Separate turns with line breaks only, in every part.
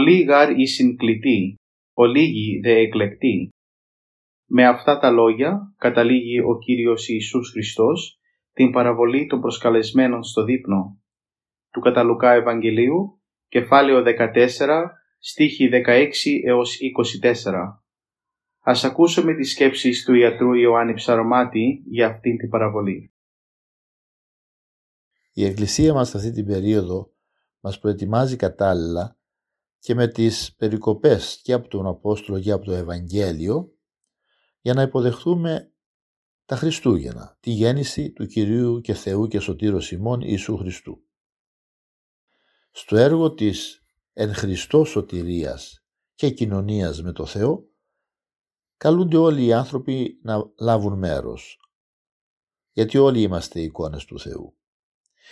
Πολλοί γάρ η συγκλητή, ολίγοι δε εκλεκτοί. Με αυτά τα λόγια καταλήγει ο Κύριος Ιησούς Χριστός την παραβολή των προσκαλεσμένων στο δείπνο του Καταλουκά Ευαγγελίου, κεφάλαιο 14, στίχη 16 έως 24. Ας ακούσουμε τις σκέψεις του ιατρού Ιωάννη Ψαρωμάτη για αυτήν την παραβολή.
Η Εκκλησία μας αυτή την περίοδο μας προετοιμάζει κατάλληλα και με τις περικοπές και από τον Απόστολο και από το Ευαγγέλιο για να υποδεχθούμε τα Χριστούγεννα, τη γέννηση του Κυρίου και Θεού και Σωτήρου Σιμών Ιησού Χριστού. Στο έργο της εν Χριστώ σωτηρίας και κοινωνίας με το Θεό καλούνται όλοι οι άνθρωποι να λάβουν μέρος, γιατί όλοι είμαστε εικόνες του Θεού.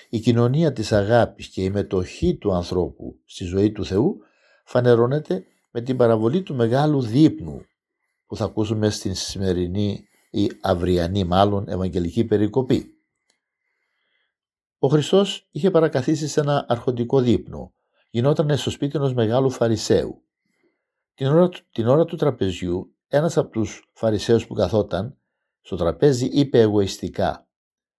Η κοινωνία της αγάπης και η μετοχή του ανθρώπου στη ζωή του Θεού φανερώνεται με την παραβολή του μεγάλου δείπνου που θα ακούσουμε στην σημερινή ή αυριανή μάλλον Ευαγγελική περικοπή. Ο Χριστός είχε παρακαθίσει σε ένα αρχοντικό δείπνο. Γινόταν στο σπίτι ενός μεγάλου Φαρισαίου. Την ώρα, την ώρα του τραπεζιού, ένας από τους Φαρισαίους που καθόταν στο τραπέζι είπε εγωιστικά,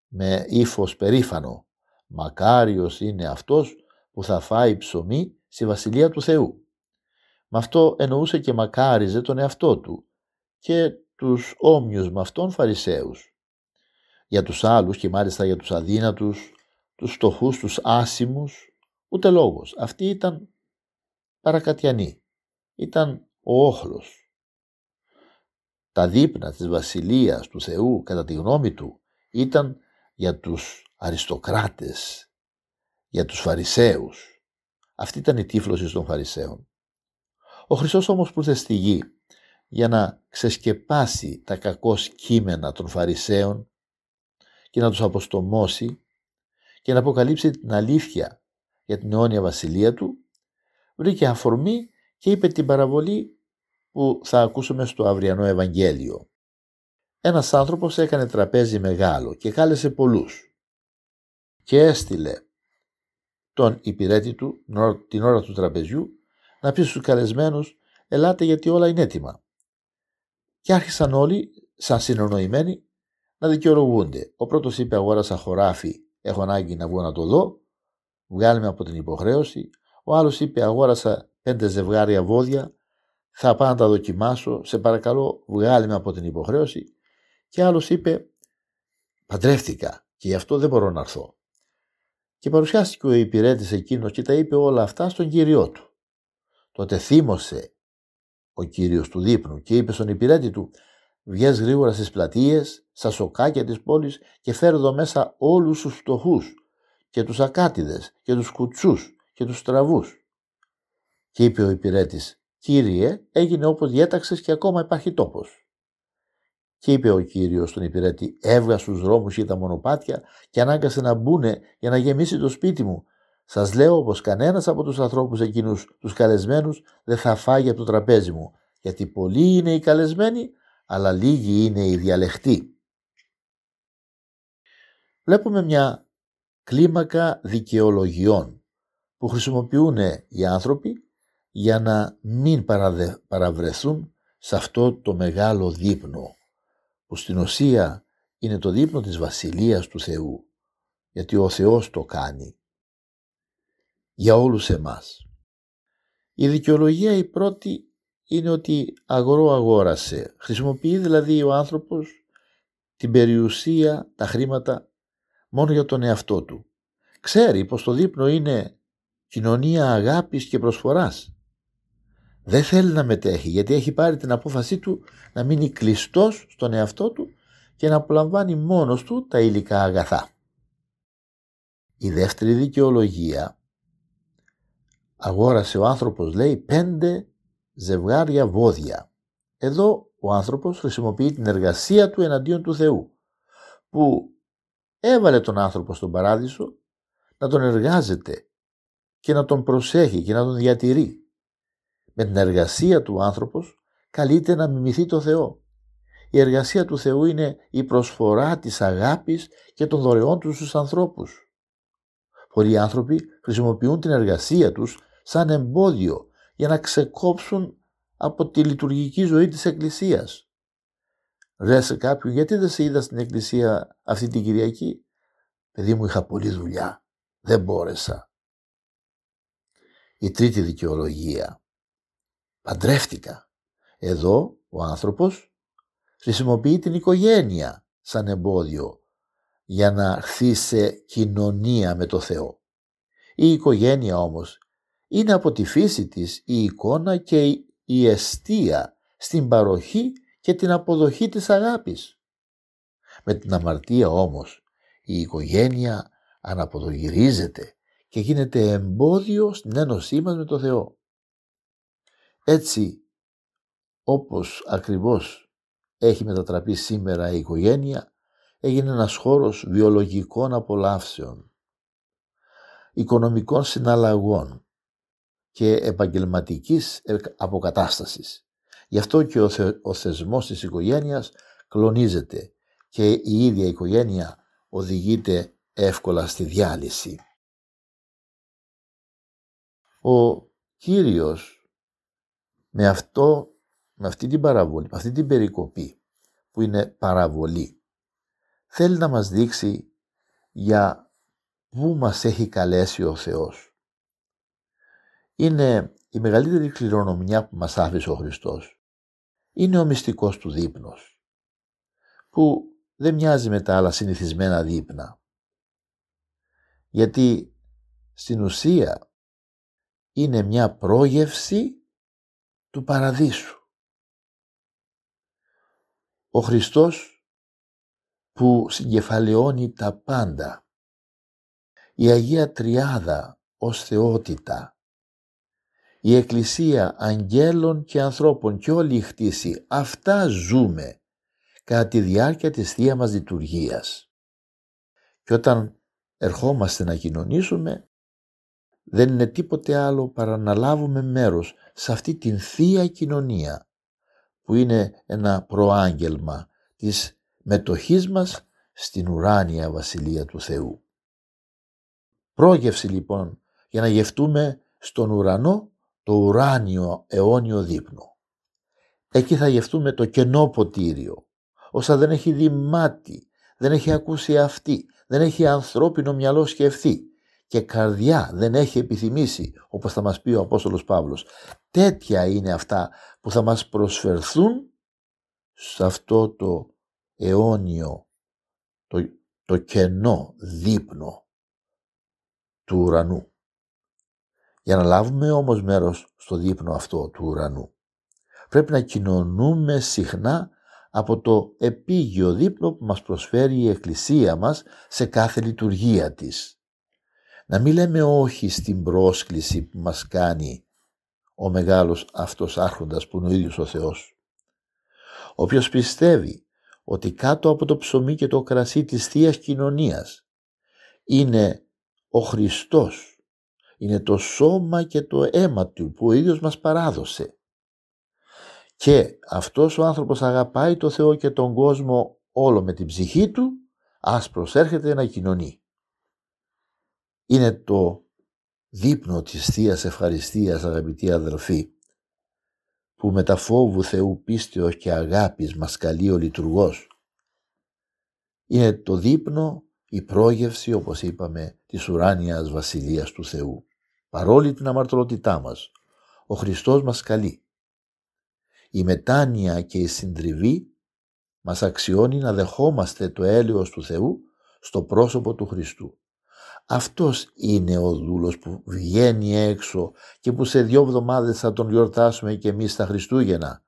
με ύφος περήφανο, «Μακάριος είναι αυτός που θα φάει ψωμί στη Βασιλεία του Θεού». Με αυτό εννοούσε και μακάριζε τον εαυτό του και τους όμοιους με αυτόν Φαρισαίους. Για τους άλλους και μάλιστα για τους αδύνατους, τους φτωχούς, τους άσημους, ούτε λόγος. Αυτοί ήταν παρακατιανοί. Ήταν ο όχλος. Τα δείπνα της βασιλείας του Θεού, κατά τη γνώμη του, ήταν για τους αριστοκράτες, για τους Φαρισαίους. Αυτή ήταν η τύφλωση των Φαρισαίων. Ο Χριστός όμως που ήρθε στη γη για να ξεσκεπάσει τα κακό κείμενα των Φαρισαίων και να τους αποστομώσει και να αποκαλύψει την αλήθεια για την αιώνια βασιλεία του, βρήκε αφορμή και είπε την παραβολή που θα ακούσουμε στο αυριανό Ευαγγέλιο. Ένας άνθρωπος έκανε τραπέζι μεγάλο και κάλεσε πολλούς και έστειλε τον υπηρέτη του την ώρα του τραπεζιού να πει στους καλεσμένους «Ελάτε γιατί όλα είναι έτοιμα». Και άρχισαν όλοι, σαν συνονοημένοι, να δικαιολογούνται. Ο πρώτος είπε «Αγόρασα χωράφι, έχω ανάγκη να βγω να το δω, βγάλει με από την υποχρέωση». Ο άλλος είπε «Αγόρασα πέντε ζευγάρια βόδια, θα πάω να τα δοκιμάσω, σε παρακαλώ βγάλει με από την υποχρέωση». Και άλλος είπε «Παντρεύτηκα και γι' αυτό δεν μπορώ να έρθω». Και παρουσιάστηκε ο υπηρέτης εκείνος και τα είπε όλα αυτά στον κύριο του. Τότε θύμωσε ο κύριος του δείπνου και είπε στον υπηρέτη του «Βγες γρήγορα στις πλατείες, στα σοκάκια της πόλης και φέρ εδώ μέσα όλους τους φτωχούς και τους ακάτιδες και τους κουτσούς και τους στραβούς». Και είπε ο υπηρέτης, «Κύριε, έγινε όπως διέταξες και ακόμα υπάρχει τόπος». Και είπε ο κύριος στον υπηρέτη: Έβγα στους δρόμους και τα μονοπάτια και ανάγκασε να μπούνε για να γεμίσει το σπίτι μου. Σας λέω πως κανένας από τους ανθρώπους εκείνους τους καλεσμένους δεν θα φάγει από το τραπέζι μου, γιατί πολλοί είναι οι καλεσμένοι, αλλά λίγοι είναι οι διαλεχτοί. Βλέπουμε μια κλίμακα δικαιολογιών που χρησιμοποιούν οι άνθρωποι για να μην παραβρεθούν σε αυτό το μεγάλο δείπνο που στην ουσία είναι το δείπνο της Βασιλείας του Θεού γιατί ο Θεός το κάνει για όλους εμάς. Η δικαιολογία η πρώτη είναι ότι αγορό αγόρασε. Χρησιμοποιεί δηλαδή ο άνθρωπος την περιουσία, τα χρήματα μόνο για τον εαυτό του. Ξέρει πως το δείπνο είναι κοινωνία αγάπης και προσφοράς. Δεν θέλει να μετέχει γιατί έχει πάρει την απόφασή του να μείνει κλειστός στον εαυτό του και να απολαμβάνει μόνος του τα υλικά αγαθά. Η δεύτερη δικαιολογία αγόρασε ο άνθρωπος λέει πέντε ζευγάρια βόδια. Εδώ ο άνθρωπος χρησιμοποιεί την εργασία του εναντίον του Θεού που έβαλε τον άνθρωπο στον παράδεισο να τον εργάζεται και να τον προσέχει και να τον διατηρεί. Με την εργασία του άνθρωπος καλείται να μιμηθεί το Θεό. Η εργασία του Θεού είναι η προσφορά της αγάπης και των δωρεών τους στους ανθρώπους. Πολλοί άνθρωποι χρησιμοποιούν την εργασία τους σαν εμπόδιο για να ξεκόψουν από τη λειτουργική ζωή της Εκκλησίας. Ρε σε κάποιον, γιατί δεν σε είδα στην Εκκλησία αυτή την Κυριακή; Παιδί μου είχα πολλή δουλειά, δεν μπόρεσα. Η τρίτη δικαιολογία. Παντρεύτηκα. Εδώ ο άνθρωπος χρησιμοποιεί την οικογένεια σαν εμπόδιο για να έρθει σε κοινωνία με το Θεό. Η οικογένεια όμως είναι από τη φύση της η εικόνα και η αιστεία στην παροχή και την αποδοχή της αγάπης. Με την αμαρτία όμως η οικογένεια αναποδογυρίζεται και γίνεται εμπόδιο στην ένωσή μας με το Θεό. Έτσι όπως ακριβώς έχει μετατραπεί σήμερα η οικογένεια έγινε ένας χώρος βιολογικών απολαύσεων, οικονομικών συναλλαγών και επαγγελματικής αποκατάστασης. Γι' αυτό και ο, θε, ο θεσμός της οικογένειας κλονίζεται και η ίδια οικογένεια οδηγείται εύκολα στη διάλυση. Ο Κύριος με, αυτό, με αυτή την παραβολή, με αυτή την περικοπή που είναι παραβολή θέλει να μας δείξει για πού μας έχει καλέσει ο Θεός. Είναι η μεγαλύτερη κληρονομιά που μας άφησε ο Χριστός. Είναι ο μυστικός του δείπνος, που δεν μοιάζει με τα άλλα συνηθισμένα δείπνα. Γιατί στην ουσία είναι μια πρόγευση του παραδείσου. Ο Χριστός που συγκεφαλαιώνει τα πάντα. Η Αγία Τριάδα ως θεότητα. Η Εκκλησία αγγέλων και ανθρώπων και όλη η χτίση. Αυτά ζούμε κατά τη διάρκεια της θεία μας λειτουργίας. Και όταν ερχόμαστε να κοινωνήσουμε δεν είναι τίποτε άλλο παρά να λάβουμε μέρος σε αυτή την θεία κοινωνία που είναι ένα προάγγελμα της μετοχής μας στην ουράνια Βασιλεία του Θεού. Πρόγευση λοιπόν για να γευτούμε στον ουρανό το ουράνιο αιώνιο δείπνο. Εκεί θα γευτούμε το κενό ποτήριο, όσα δεν έχει δει μάτι, δεν έχει ακούσει αυτή, δεν έχει ανθρώπινο μυαλό σκεφτεί και καρδιά δεν έχει επιθυμήσει, όπως θα μας πει ο Απόστολος Παύλος. Τέτοια είναι αυτά που θα μας προσφερθούν σε αυτό το αιώνιο, το, το κενό δείπνο του ουρανού. Για να λάβουμε όμως μέρος στο δείπνο αυτό του ουρανού, πρέπει να κοινωνούμε συχνά από το επίγειο δείπνο που μας προσφέρει η Εκκλησία μας σε κάθε λειτουργία της. Να μην λέμε όχι στην πρόσκληση που μας κάνει ο μεγάλος αυτός άρχοντας που είναι ο ίδιος ο Θεός. Όποιος πιστεύει ότι κάτω από το ψωμί και το κρασί της θείας Κοινωνίας είναι ο Χριστός, είναι το σώμα και το αίμα του που ο ίδιος μας παράδοσε. Και αυτός ο άνθρωπος αγαπάει το Θεό και τον κόσμο όλο με την ψυχή του, ας προσέρχεται να κοινωνεί. Είναι το δείπνο της θείας Ευχαριστίας αγαπητοί αδελφοί που με τα φόβου Θεού πίστεως και αγάπης μας καλεί ο λειτουργός. Είναι το δείπνο, η πρόγευση, όπως είπαμε, της ουράνιας βασιλείας του Θεού. Παρόλη την αμαρτωλότητά μας, ο Χριστός μας καλεί. Η μετάνοια και η συντριβή μας αξιώνει να δεχόμαστε το έλεος του Θεού στο πρόσωπο του Χριστού. Αυτός είναι ο δούλος που βγαίνει έξω και που σε δύο εβδομάδες θα τον γιορτάσουμε και εμείς τα Χριστούγεννα.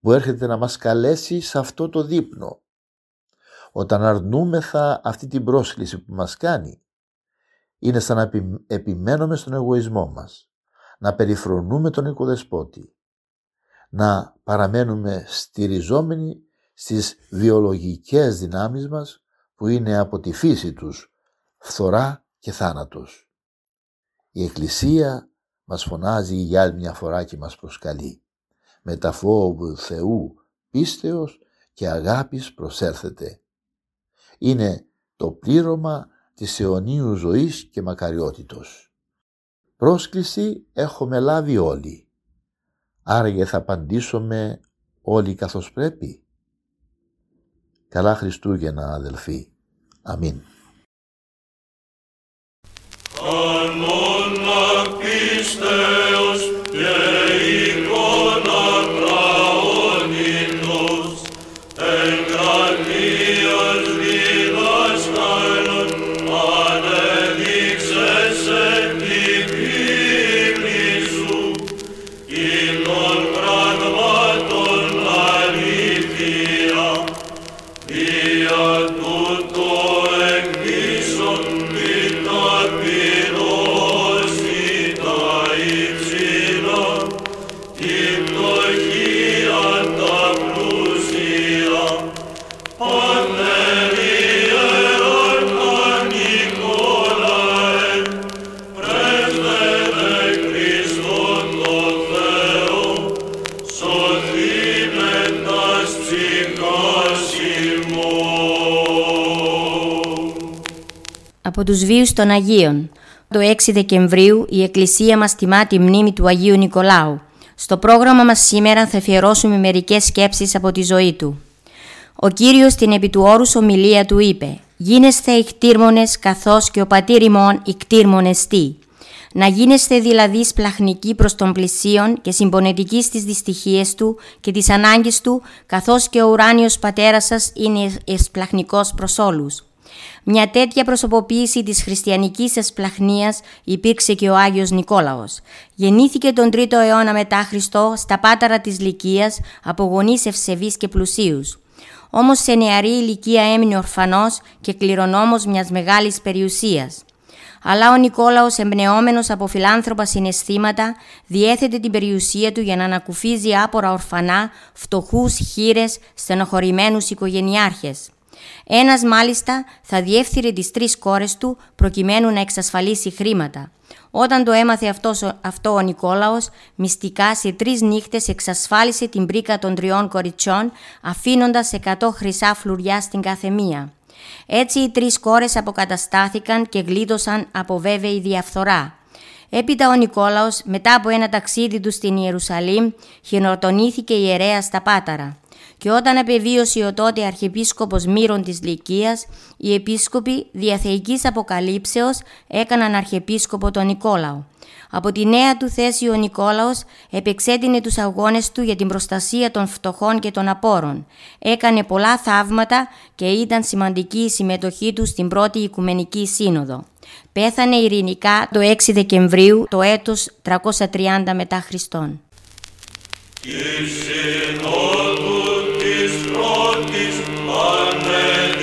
Που έρχεται να μας καλέσει σε αυτό το δείπνο. Όταν αρνούμεθα αυτή την πρόσκληση που μας κάνει, είναι σαν να επιμένουμε στον εγωισμό μας, να περιφρονούμε τον οικοδεσπότη, να παραμένουμε στηριζόμενοι στις βιολογικές δυνάμεις μας που είναι από τη φύση τους φθορά και θάνατος. Η Εκκλησία μας φωνάζει για άλλη μια φορά και μας προσκαλεί. Με τα φόβου Θεού πίστεως και αγάπης προσέρθετε. Είναι το πλήρωμα της αιωνίου ζωής και μακαριότητος. Πρόσκληση έχουμε λάβει όλοι. Άραγε θα απαντήσουμε όλοι καθώς πρέπει. Καλά Χριστούγεννα αδελφοί. Αμήν.
Father από τους βίους των Αγίων. Το 6 Δεκεμβρίου η Εκκλησία μας τιμά τη μνήμη του Αγίου Νικολάου. Στο πρόγραμμα μας σήμερα θα αφιερώσουμε μερικές σκέψεις από τη ζωή του. Ο Κύριος στην επί του όρους ομιλία του είπε «Γίνεστε ικτήρμονες καθώς και ο πατήρ ημών ικτήρμονες τι». Να γίνεστε δηλαδή σπλαχνικοί προς τον πλησίον και συμπονετικοί στις δυστυχίες του και τις ανάγκες του, καθώς και ο ουράνιος πατέρας σας είναι εσπλαχνικός προς όλους. Μια τέτοια προσωποποίηση της χριστιανικής εσπλαχνίας υπήρξε και ο Άγιος Νικόλαος. Γεννήθηκε τον 3ο αιώνα μετά Χριστό στα πάταρα της Λυκίας από γονείς ευσεβείς και πλουσίους. Όμως σε νεαρή ηλικία έμεινε ορφανός και κληρονόμος μιας μεγάλης περιουσίας. Αλλά ο Νικόλαος εμπνεόμενος από φιλάνθρωπα συναισθήματα διέθετε την περιουσία του για να ανακουφίζει άπορα ορφανά, φτωχούς, χείρες, στενοχωρημένους οικογενειάρχες. Ένας μάλιστα θα διεύθυρε τις τρεις κόρες του προκειμένου να εξασφαλίσει χρήματα. Όταν το έμαθε αυτός, αυτό ο Νικόλαος, μυστικά σε τρεις νύχτες εξασφάλισε την πρίκα των τριών κοριτσιών, αφήνοντας 100 χρυσά φλουριά στην καθεμία. Έτσι οι τρεις κόρες αποκαταστάθηκαν και γλίτωσαν από βέβαιη διαφθορά. Έπειτα ο Νικόλαος, μετά από ένα ταξίδι του στην Ιερουσαλήμ, χειροτονήθηκε ιερέα στα Πάταρα και όταν επεβίωσε ο τότε αρχιεπίσκοπος Μύρων της Λυκίας, οι επίσκοποι διαθεϊκής αποκαλύψεως έκαναν αρχιεπίσκοπο τον Νικόλαο. Από τη νέα του θέση ο Νικόλαος επεξέτεινε τους αγώνες του για την προστασία των φτωχών και των απόρων. Έκανε πολλά θαύματα και ήταν σημαντική η συμμετοχή του στην πρώτη Οικουμενική Σύνοδο. Πέθανε ειρηνικά το 6 Δεκεμβρίου το έτος 330 μετά Χριστόν. Ο Θεός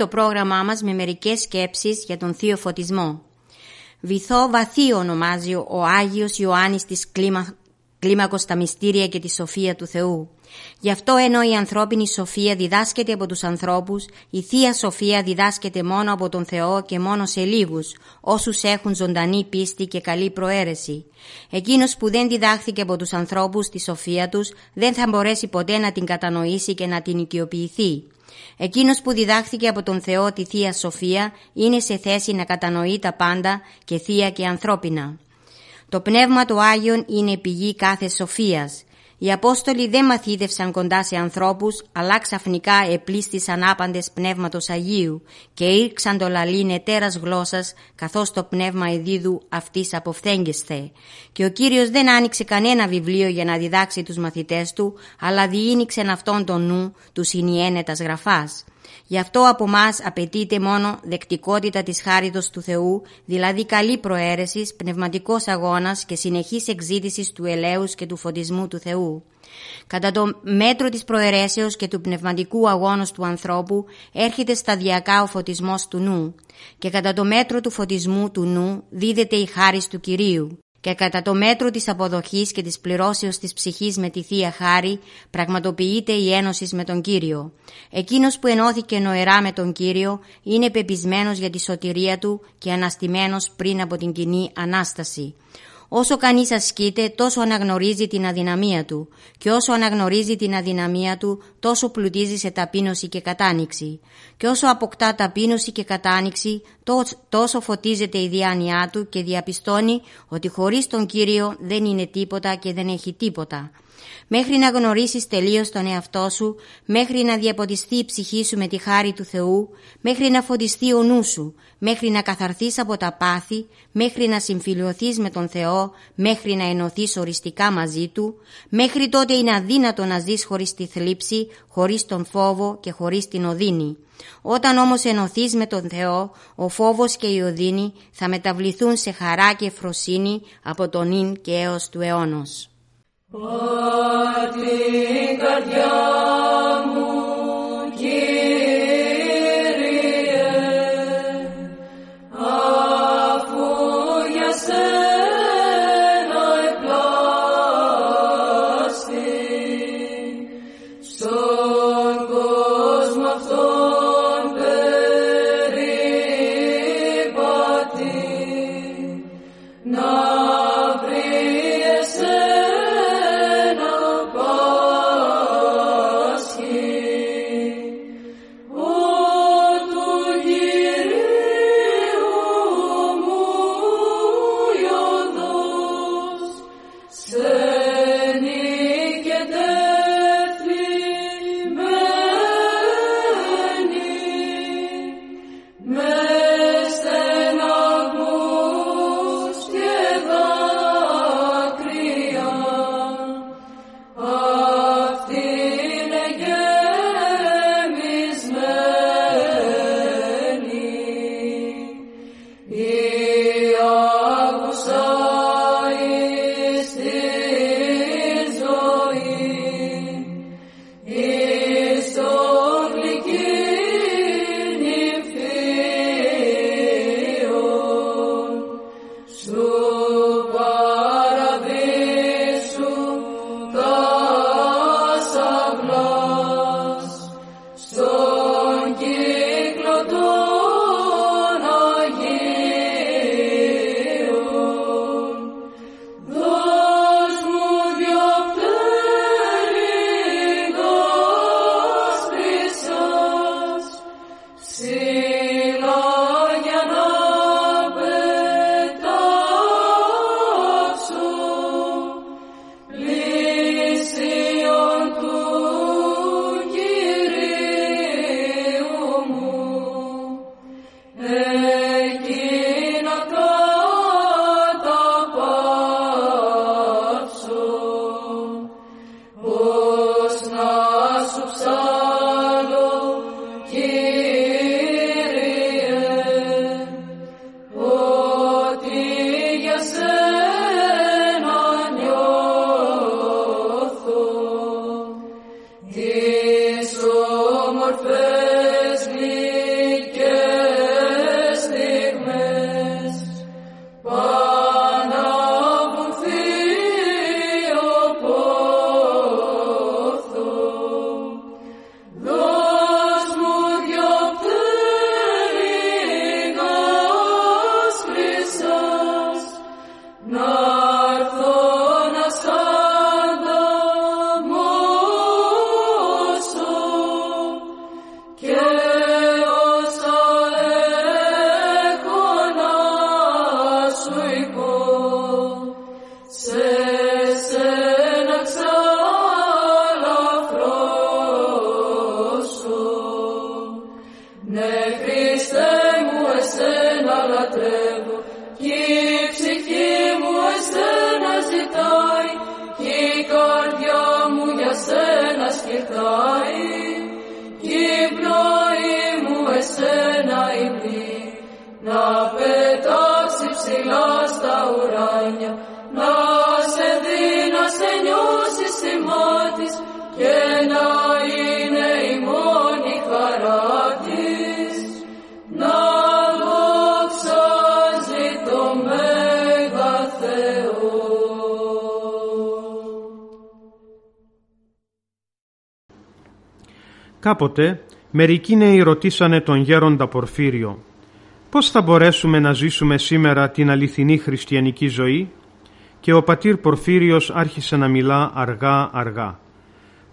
το πρόγραμμά μας με μερικές σκέψεις για τον Θείο Φωτισμό. Βυθό βαθύ ονομάζει ο Άγιος Ιωάννης της κλίμα, κλίμακος τα μυστήρια και τη σοφία του Θεού. Γι' αυτό ενώ η ανθρώπινη σοφία διδάσκεται από τους ανθρώπους, η Θεία Σοφία διδάσκεται μόνο από τον Θεό και μόνο σε λίγους, όσους έχουν ζωντανή πίστη και καλή προαίρεση. Εκείνος που δεν διδάχθηκε από τους ανθρώπους τη σοφία τους, δεν θα μπορέσει ποτέ να την κατανοήσει και να την οικειοποιηθεί. Εκείνος που διδάχθηκε από τον Θεό τη Θεία Σοφία είναι σε θέση να κατανοεί τα πάντα και θεία και ανθρώπινα. Το Πνεύμα του Άγιον είναι πηγή κάθε σοφίας. Οι Απόστολοι δεν μαθήτευσαν κοντά σε ανθρώπους, αλλά ξαφνικά επλήστησαν άπαντες Πνεύματος Αγίου και ήρξαν το λαλήν ετέρας γλώσσας, καθώς το Πνεύμα Εδίδου αυτής αποφθέγγεσθε. Και ο Κύριος δεν άνοιξε κανένα βιβλίο για να διδάξει τους μαθητές του, αλλά διήνυξεν αυτόν τον νου του συνιένετας γραφάς. Γι' αυτό από μας απαιτείται μόνο δεκτικότητα της χάριτος του Θεού, δηλαδή καλή προαίρεσης, πνευματικός αγώνας και συνεχής εξήτησης του ελέους και του φωτισμού του Θεού. Κατά το μέτρο της προαιρέσεως και του πνευματικού αγώνος του ανθρώπου έρχεται σταδιακά ο φωτισμός του νου και κατά το μέτρο του φωτισμού του νου δίδεται η χάρις του Κυρίου και κατά το μέτρο της αποδοχής και της πληρώσεως της ψυχής με τη Θεία Χάρη πραγματοποιείται η ένωση με τον Κύριο. Εκείνος που ενώθηκε νοερά με τον Κύριο είναι πεπισμένος για τη σωτηρία του και αναστημένος πριν από την κοινή Ανάσταση. Όσο κανείς ασκείται τόσο αναγνωρίζει την αδυναμία του. Και όσο αναγνωρίζει την αδυναμία του τόσο πλουτίζει σε ταπείνωση και κατάνοιξη. Και όσο αποκτά ταπείνωση και κατάνοιξη τόσο φωτίζεται η διάνοιά του και διαπιστώνει ότι χωρίς τον Κύριο δεν είναι τίποτα και δεν έχει τίποτα μέχρι να γνωρίσεις τελείως τον εαυτό σου, μέχρι να διαποτιστεί η ψυχή σου με τη χάρη του Θεού, μέχρι να φωτιστεί ο νους σου, μέχρι να καθαρθείς από τα πάθη, μέχρι να συμφιλειωθείς με τον Θεό, μέχρι να ενωθείς οριστικά μαζί Του, μέχρι τότε είναι αδύνατο να ζεις χωρίς τη θλίψη, χωρίς τον φόβο και χωρίς την οδύνη. Όταν όμως ενωθείς με τον Θεό, ο φόβος και η οδύνη θα μεταβληθούν σε χαρά και φροσύνη από τον ίν και έως του αιώνος.
Ότι καρδιά μου Τις
Κάποτε, μερικοί νέοι ρωτήσανε τον γέροντα Πορφύριο «Πώς θα μπορέσουμε να ζήσουμε σήμερα την αληθινή χριστιανική ζωή» και ο πατήρ Πορφύριος άρχισε να μιλά αργά-αργά.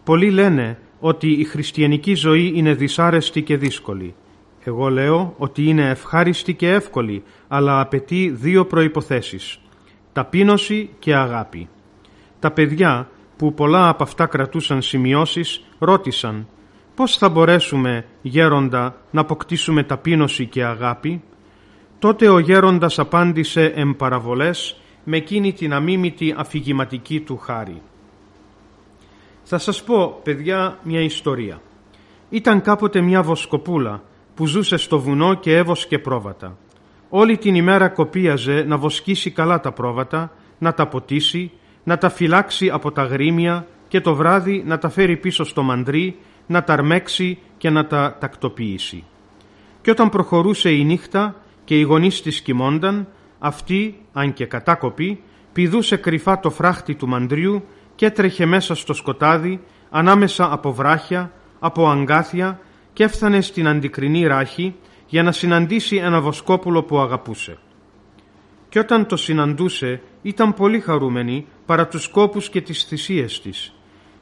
Πολλοί λένε ότι η χριστιανική ζωή είναι δυσάρεστη και δύσκολη. Εγώ λέω ότι είναι ευχάριστη και εύκολη, αλλά απαιτεί δύο προϋποθέσεις. Ταπείνωση και αγάπη. Τα παιδιά, που πολλά από αυτά κρατούσαν σημειώσεις, ρώτησαν «Πώς θα μπορέσουμε, γέροντα, να αποκτήσουμε ταπείνωση και αγάπη» Τότε ο γέροντας απάντησε εμπαραβολές με εκείνη την αμίμητη αφηγηματική του χάρη. Θα σας πω, παιδιά, μια ιστορία. Ήταν κάποτε μια βοσκοπούλα που ζούσε στο βουνό και έβοσκε πρόβατα. Όλη την ημέρα κοπίαζε να βοσκήσει καλά τα πρόβατα, να τα ποτίσει, να τα φυλάξει από τα γρήμια και το βράδυ να τα φέρει πίσω στο μαντρί, να τα αρμέξει και να τα τακτοποιήσει. Και όταν προχωρούσε η νύχτα και οι γονείς της κοιμόνταν, αυτή, αν και κατάκοπη, πηδούσε κρυφά το φράχτη του μαντριού και έτρεχε μέσα στο σκοτάδι, ανάμεσα από βράχια, από αγκάθια και έφτανε στην αντικρινή ράχη για να συναντήσει ένα βοσκόπουλο που αγαπούσε. Και όταν το συναντούσε ήταν πολύ χαρούμενη παρά τους κόπους και τις θυσίες της.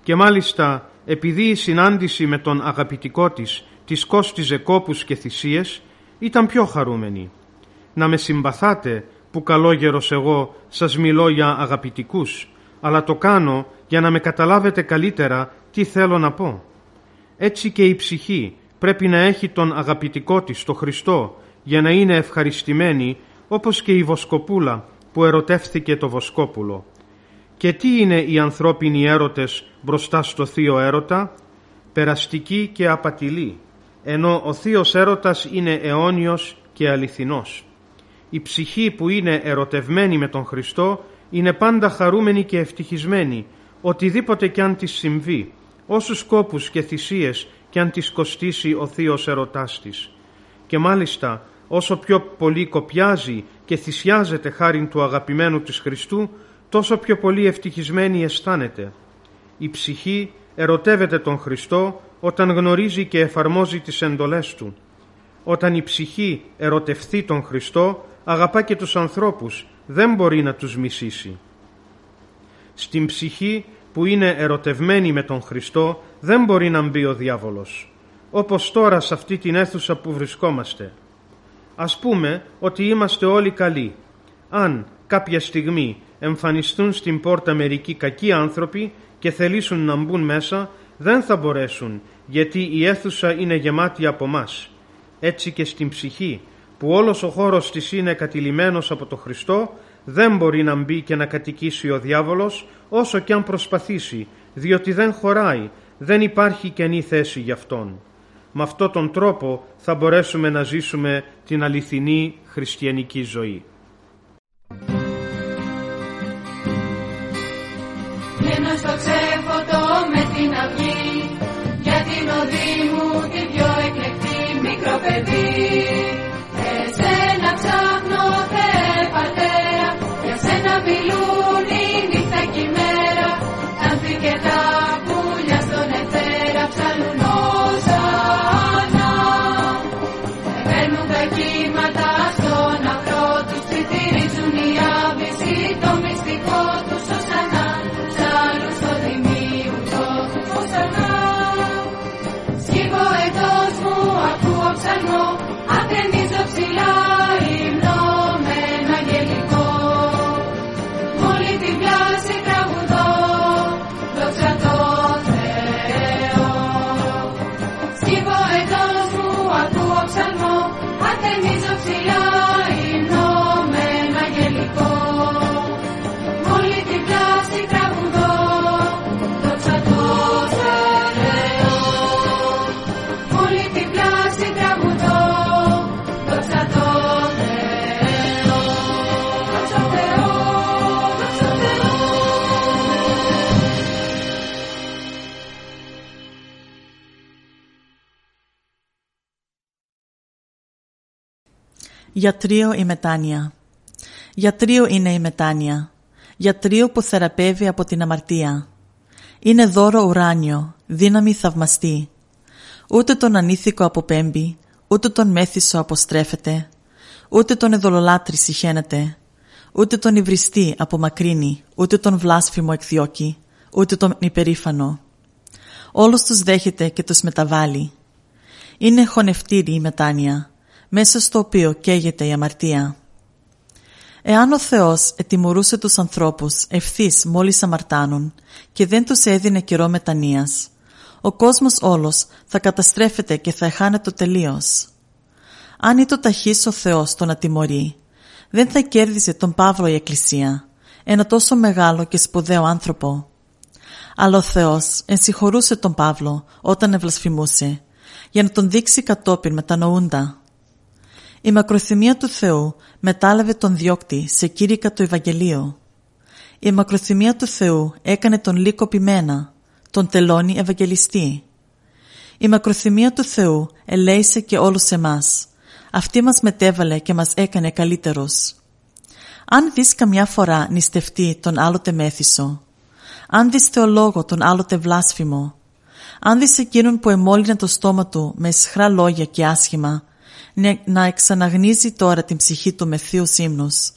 Και μάλιστα επειδή η συνάντηση με τον αγαπητικό της της κόστιζε κόπους και θυσίες, ήταν πιο χαρούμενη. Να με συμπαθάτε που καλόγερος εγώ σας μιλώ για αγαπητικούς, αλλά το κάνω για να με καταλάβετε καλύτερα τι θέλω να πω. Έτσι και η ψυχή πρέπει να έχει τον αγαπητικό της, το Χριστό, για να είναι ευχαριστημένη, όπως και η βοσκοπούλα που ερωτεύθηκε το βοσκόπουλο. Και τι είναι οι ανθρώπινοι έρωτες μπροστά στο θείο έρωτα, περαστική και απατηλή, ενώ ο θείος έρωτας είναι αιώνιος και αληθινός. Η ψυχή που είναι ερωτευμένη με τον Χριστό είναι πάντα χαρούμενη και ευτυχισμένη, οτιδήποτε κι αν της συμβεί, όσους κόπους και θυσίες κι αν της κοστίσει ο θείος ερωτάς της. Και μάλιστα όσο πιο πολύ κοπιάζει και θυσιάζεται χάριν του αγαπημένου της Χριστού, τόσο πιο πολύ ευτυχισμένη αισθάνεται. Η ψυχή ερωτεύεται τον Χριστό όταν γνωρίζει και εφαρμόζει τις εντολές Του. Όταν η ψυχή ερωτευθεί τον Χριστό, αγαπά και τους ανθρώπους, δεν μπορεί να τους μισήσει. Στην ψυχή που είναι ερωτευμένη με τον Χριστό, δεν μπορεί να μπει ο διάβολος. Όπως τώρα σε αυτή την αίθουσα που βρισκόμαστε. Ας πούμε ότι είμαστε όλοι καλοί. Αν κάποια στιγμή εμφανιστούν στην πόρτα μερικοί κακοί άνθρωποι και θελήσουν να μπουν μέσα, δεν θα μπορέσουν, γιατί η αίθουσα είναι γεμάτη από μας. Έτσι και στην ψυχή, που όλος ο χώρος της είναι κατηλημένος από το Χριστό, δεν μπορεί να μπει και να κατοικήσει ο διάβολος, όσο και αν προσπαθήσει, διότι δεν χωράει, δεν υπάρχει καινή θέση για αυτόν. Με αυτόν τον τρόπο θα μπορέσουμε να ζήσουμε την αληθινή χριστιανική ζωή.
baby.
Γιατρίο η μετάνοια. Γιατρίο είναι η μετάνοια. Γιατρίο που θεραπεύει από την αμαρτία. Είναι δώρο ουράνιο, δύναμη θαυμαστή. Ούτε τον ανήθικο αποπέμπει, ούτε τον μέθησο αποστρέφεται, ούτε τον εδωλολάτρη συχαίνεται, ούτε τον υβριστή απομακρύνει, ούτε τον βλάσφημο εκδιώκει, ούτε τον υπερήφανο. Όλους τους δέχεται και τους μεταβάλλει. Είναι χωνευτήρη η μετάνοια, μέσα στο οποίο καίγεται η αμαρτία. Εάν ο Θεός ετιμωρούσε τους ανθρώπους ευθύς μόλις αμαρτάνουν και δεν τους έδινε καιρό μετανοίας, ο κόσμος όλος θα καταστρέφεται και θα εχάνεται τελείως. Αν ήταν ταχύς ο Θεός τον ατιμωρεί, δεν θα κέρδιζε τον Παύλο η Εκκλησία, ένα τόσο μεγάλο και σπουδαίο άνθρωπο. Αλλά ο Θεός ενσυχωρούσε τον Παύλο όταν ευλασφημούσε, για να τον δείξει κατόπιν μετανοούντα. Η μακροθυμία του Θεού μετάλαβε τον διώκτη σε κήρυκα το Ευαγγελίο. Η μακροθυμία του Θεού έκανε τον λύκο πειμένα, τον τελώνει Ευαγγελιστή. Η μακροθυμία του Θεού ελέησε και όλους εμάς. Αυτή μας μετέβαλε και μας έκανε καλύτερος. Αν δεις καμιά φορά νηστευτεί τον άλλοτε μέθησο, αν δεις θεολόγο τον άλλοτε βλάσφημο, αν δεις εκείνον που εμόλυνε το στόμα του με σχρά λόγια και άσχημα, να εξαναγνίζει τώρα την ψυχή του με θείους ύμνους.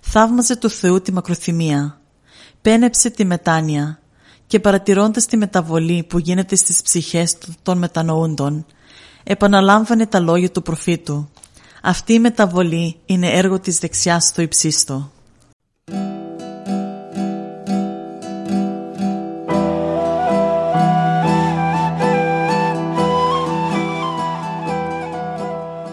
Θαύμαζε του Θεού τη μακροθυμία. Πένεψε τη μετάνοια και παρατηρώντας τη μεταβολή που γίνεται στις ψυχές των μετανοούντων, επαναλάμβανε τα λόγια του προφήτου. Αυτή η μεταβολή είναι έργο της δεξιάς στο υψίστο.